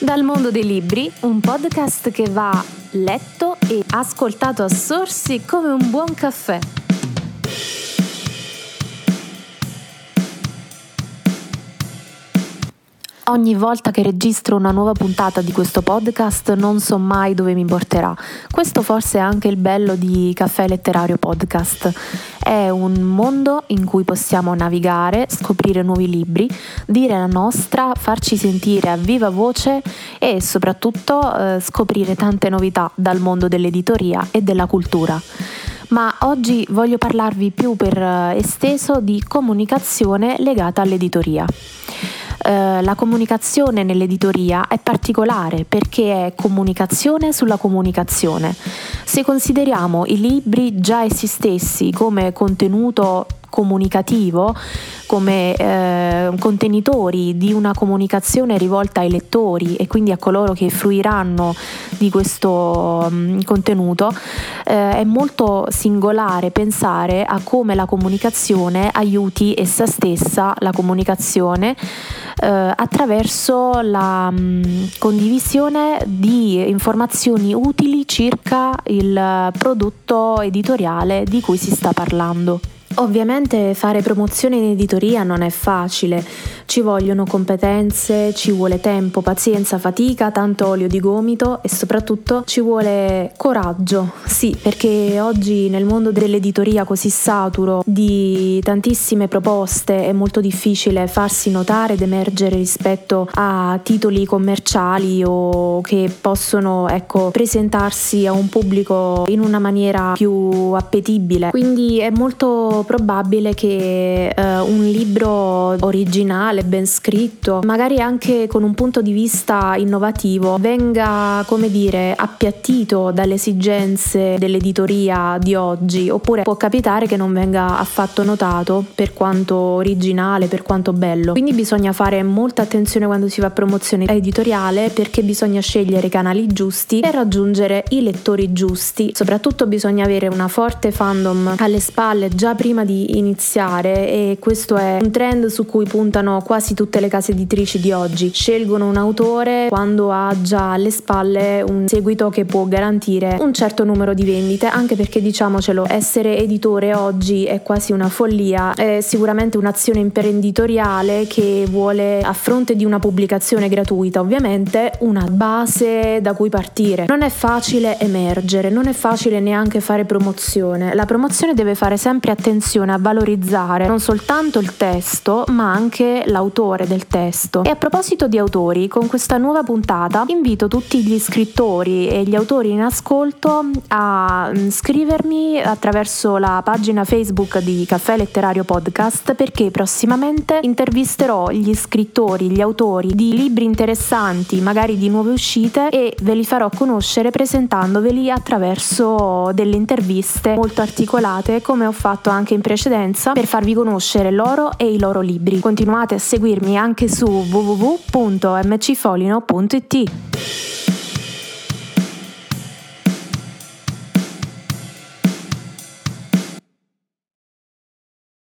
Dal mondo dei libri, un podcast che va letto e ascoltato a sorsi come un buon caffè. Ogni volta che registro una nuova puntata di questo podcast non so mai dove mi porterà. Questo forse è anche il bello di Caffè Letterario Podcast. È un mondo in cui possiamo navigare, scoprire nuovi libri, dire la nostra, farci sentire a viva voce e soprattutto eh, scoprire tante novità dal mondo dell'editoria e della cultura ma oggi voglio parlarvi più per eh, esteso di comunicazione legata all'editoria. Eh, la comunicazione nell'editoria è particolare perché è comunicazione sulla comunicazione. Se consideriamo i libri già essi stessi come contenuto comunicativo, come eh, contenitori di una comunicazione rivolta ai lettori e quindi a coloro che fruiranno di questo um, contenuto, eh, è molto singolare pensare a come la comunicazione aiuti essa stessa, la comunicazione, eh, attraverso la um, condivisione di informazioni utili circa il prodotto editoriale di cui si sta parlando. Ovviamente fare promozione in editoria non è facile, ci vogliono competenze, ci vuole tempo, pazienza, fatica, tanto olio di gomito e soprattutto ci vuole coraggio. Sì, perché oggi nel mondo dell'editoria così saturo di tantissime proposte è molto difficile farsi notare ed emergere rispetto a titoli commerciali o che possono ecco, presentarsi a un pubblico in una maniera più appetibile. Quindi è molto probabile che eh, un libro originale, ben scritto, magari anche con un punto di vista innovativo, venga, come dire, appiattito dalle esigenze dell'editoria di oggi, oppure può capitare che non venga affatto notato per quanto originale, per quanto bello. Quindi bisogna fare molta attenzione quando si fa promozione editoriale perché bisogna scegliere i canali giusti per raggiungere i lettori giusti. Soprattutto bisogna avere una forte fandom alle spalle già prima prima di iniziare e questo è un trend su cui puntano quasi tutte le case editrici di oggi. Scelgono un autore quando ha già alle spalle un seguito che può garantire un certo numero di vendite, anche perché diciamocelo, essere editore oggi è quasi una follia, è sicuramente un'azione imprenditoriale che vuole a fronte di una pubblicazione gratuita ovviamente una base da cui partire. Non è facile emergere, non è facile neanche fare promozione. La promozione deve fare sempre attenzione attenzione a valorizzare non soltanto il testo, ma anche l'autore del testo. E a proposito di autori, con questa nuova puntata invito tutti gli scrittori e gli autori in ascolto a mm, scrivermi attraverso la pagina Facebook di Caffè Letterario Podcast perché prossimamente intervisterò gli scrittori, gli autori di libri interessanti, magari di nuove uscite e ve li farò conoscere presentandoveli attraverso delle interviste molto articolate come ho fatto anche in precedenza per farvi conoscere loro e i loro libri. Continuate a seguirmi anche su www.mcfolino.it.